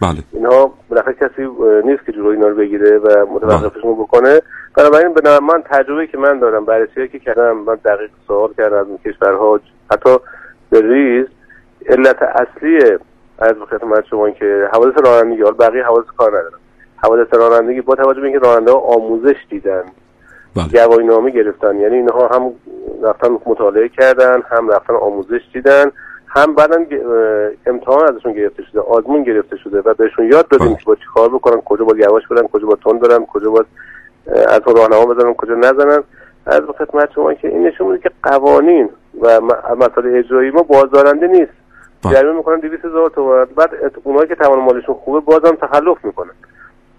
بله. اینها بالاخره کسی نیست که جلوی اینا رو بگیره و متوقفشون بکنه. بنابراین به من تجربه که من دارم بررسی که کردم من دقیق سوال کردم از کشورها. حتی به ریز علت اصلی از خدمت شما که حوادث رانندگی حالا بقیه حوادث کار ندارم. حوادث رانندگی با توجه به اینکه راننده ها آموزش دیدن. گواهی نامه گرفتن. یعنی اینها هم رفتن مطالعه کردن هم رفتن آموزش دیدن هم بعدا امتحان ازشون گرفته شده آزمون گرفته شده و بهشون یاد دادیم که با چی کار بکنن کجا باید یواش برن کجا باید تند برن کجا اه، از راهنما بزنن کجا نزنن. از خدمت شما که این نشون میده که قوانین و مسائل اجرایی ما بازدارنده نیست. جریمه می‌کنن 200 هزار تومان. بعد اونایی که توان مالشون خوبه بازم تخلف می‌کنن.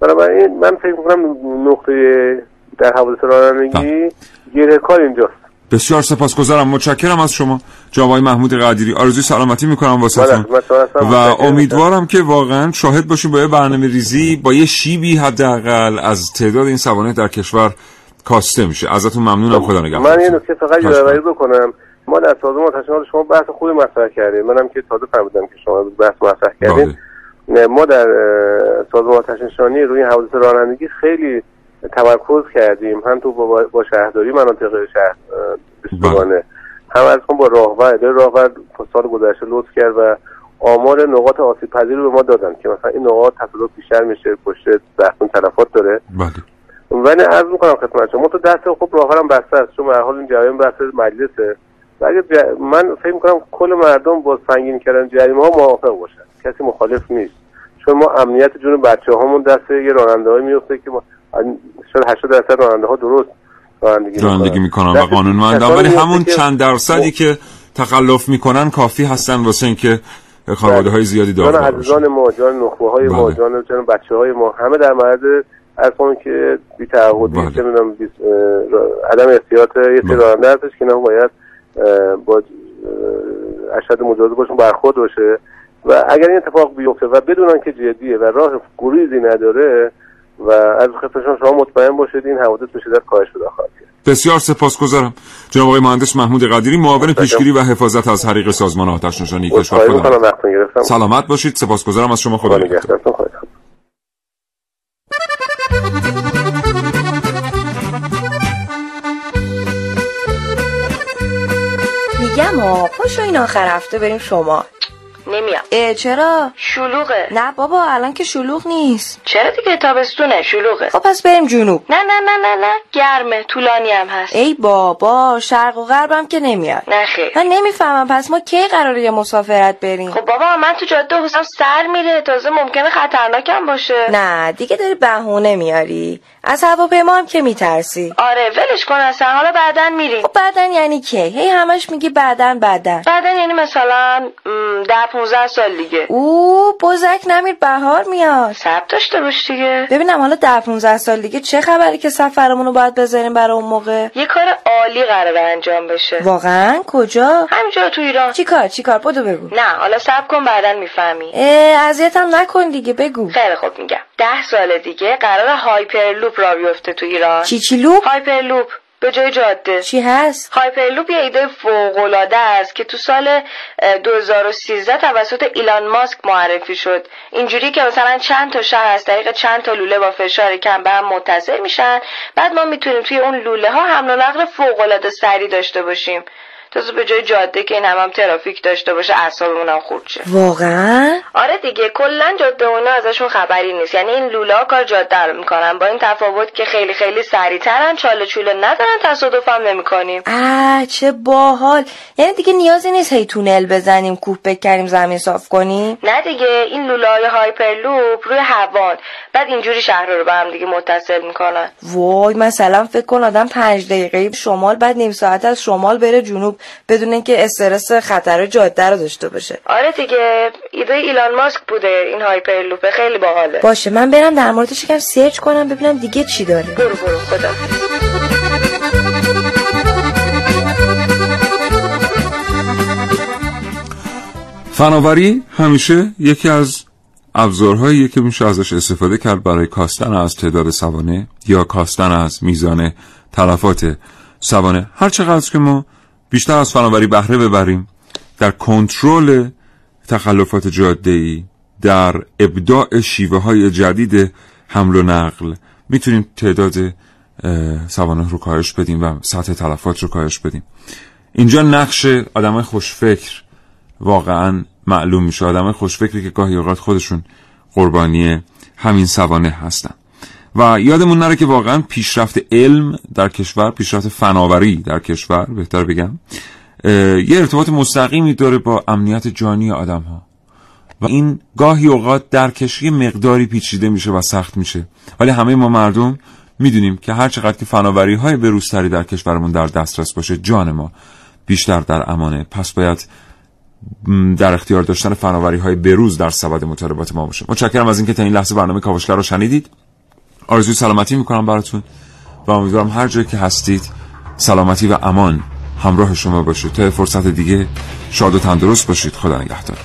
بنابراین من فکر می‌کنم نقطه در حوادث رانندگی گره کار اینجاست. بسیار سپاسگزارم. متشکرم از شما. جناب محمود قدیری. آرزوی سلامتی می‌کنم واسهتون. بله،. و. امیدوارم که واقعا شاهد باشیم با یه برنامه ریزی با یه شیبی حداقل از تعداد این سوانح در کشور کاسته میشه. ازتون ممنونم. خدا من یه نکته فقط یادآوری بکنم. ما در سازمان آتش نشانی شما بحث خوبی مطرح کردیم. منم که تازه فهمیدم که شما بحث مطرح کردین. نه، ما در سازمان آتش نشانی روی حوادث رانندگی خیلی تمرکز کردیم. هم تو با, شهرداری مناطق شهر اه، بیستوانه هم از با راهور اداره راهور سال گذشته لطف کرد و آمار نقاط آسیب پذیر رو به ما دادن که مثلا این نقاط تصادف بیشتر میشه پشت بحثون تلفات داره. بله. ولی عرض می‌کنم خدمت شما تو دست خب راهورم بسته است. چون به حال این جریان بحث مجلسه. و اگه ج- من فکر می‌کنم کل مردم با سنگین کردن جریمه ها موافق باشن. کسی مخالف نیست. چون ما امنیت جون بچه هامون دست یه راننده میفته که ما شاید 80 درصد راننده ها درست رانندگی رانندگی می‌کنن. و دست قانونمندن ولی همون که- چند درصدی که تخلف می‌کنن کافی هستن واسه اینکه خانواده های زیادی جان داغدار بشن عزیزان ما جان نخبه های ما بله. جان بچه های ما همه در معرض از اون که بی تعهدی بله. چه می‌دونم عدم احتیاط یه سری راننده هستش که اینا باید با اشد مجازات باشون برخورد باشه. و اگر این اتفاق بیفته و بدونن که جدیه و راه گریزی نداره و از خدمتشون شما مطمئن باشید این حوادث به شدت کاهش پیدا خواهد کرد. بسیار سپاسگزارم. جناب آقای مهندس محمود قدیری معاون پیشگیری و حفاظت از حریق سازمان آتش نشانی. کشور گرفتم سلامت باشید. سپاسگزارم. از شما خدا نگهدار. میگم آ پاشو این آخر هفته بریم شما. نمیام. اه چرا؟ شلوغه. نه بابا الان که شلوغ نیست. چرا دیگه تابستونه؟ شلوغه. خب پس بریم جنوب. نه نه نه نه نه. گرمه. طولانی هم هست. ای بابا شرق و غربم که نمیاد. نه خیر. من نمی‌فهمم. پس ما کی قراره یه مسافرت بریم؟ خب بابا من تو جاده حسام سر میره. تازه ممکنه خطرناکم باشه. نه دیگه داری بهونه میاری. از هواپیما هم که میترسی؟ آره ولش کن اصلا. حالا بعدا میریم. خب بعدن یعنی کی هی همش میگی بعدا بعدا بعدا یعنی مثلا ده 15 سال دیگه. او بزک نمیر بهار میاد. صبر داشته باش دیگه. ببینم حالا ده 15 سال دیگه چه خبره که سفرمون رو باید بذاریم برای اون موقع؟ یه کار عالی قراره انجام بشه. واقعا؟ کجا؟ همینجا تو ایران. چی کار چی کار؟ بدو بگو. نه حالا صبر کن بعدا می‌فهمی. اذیتم نکن دیگه بگو. خیلی خوب میگم. ده سال دیگه قراره Hyperloop راه بیفته تو ایران. چی چی loop؟ Hyperloop به جای جاده. چی هست؟ هایپرلوپ یه ایده فوق‌العاده است که تو سال 2013 توسط ایلان ماسک معرفی شد. اینجوری که مثلا چند تا شهر از طریق چند تا لوله با فشار کم به هم متصل میشن. بعد ما می‌تونیم توی اون لوله ها حمل و نقل فوق‌العاده سریع داشته باشیم. تازه به جای جاده که این هم, هم ترافیک داشته باشه اعصابمون هم خورد شه. واقعا؟ آره دیگه کلا جاده اونا ازشون خبری نیست. یعنی این لوله ها کار جاده رو می‌کنن. با این تفاوت که خیلی خیلی سریعترن چاله چوله ندارن تصادف هم نمی‌کنیم. اه چه باحال. یعنی دیگه نیازی نیست هی تونل بزنیم کوه بکنیم زمین صاف کنیم؟ نه دیگه این لوله های Hyperloop روی هوان. بعد اینجوری شهر رو به هم دیگه متصل می‌کنن. وای مثلا فکر کن آدم پنج دقیقه شمال بعد نیم ساعت از شمال بره جنوب. بدون اینکه استرس خطر جاده رو داشته باشه. آره دیگه ایده ایلان ماسک بوده این Hyperloop خیلی باحاله. باشه من برم در موردش یکم search کنم ببینم دیگه چی داره. برو برو خدا. فناوری همیشه یکی از ابزارهایی که میشه ازش استفاده کرد برای کاستن از تعداد سوانه یا کاستن از میزان تلفات سوانه. هر چقدر که ما بیشتر از فناوری بهره ببریم در کنترل تخلفات جاده ای در ابداع شیوه های جدید حمل و نقل. می‌تونیم تعداد سوانه رو کاهش بدیم و سطح تلفات رو کاهش بدیم. اینجا نقش آدم خوشفکر واقعا معلوم میشه. آدم خوشفکری که گاهی اوقات خودشون قربانی همین سوانه هستن. و یادمون نره که واقعا پیشرفت علم در کشور پیشرفت فناوری در کشور بهتر بگم یه ارتباط مستقیمی داره با امنیت جانی آدم ها و این گاهی اوقات در کشی مقداری پیچیده میشه و سخت میشه. ولی همه ما مردم می‌دونیم که هر چقدر که فناوری های بروزتری در کشورمون در دسترس باشه جان ما بیشتر در امانه. پس باید در اختیار داشتن فناوری های بروز در سبد مطالبات ما باشه. متشکرم از اینکه تا این لحظه برنامه کاوشگر رو شنیدید. آرزوی سلامتی می‌کنم براتون و امیدوارم هر جایی که هستید سلامتی و امان همراه شما باشه. تا فرصت دیگه شاد و تندرست باشید. خدا نگهدار.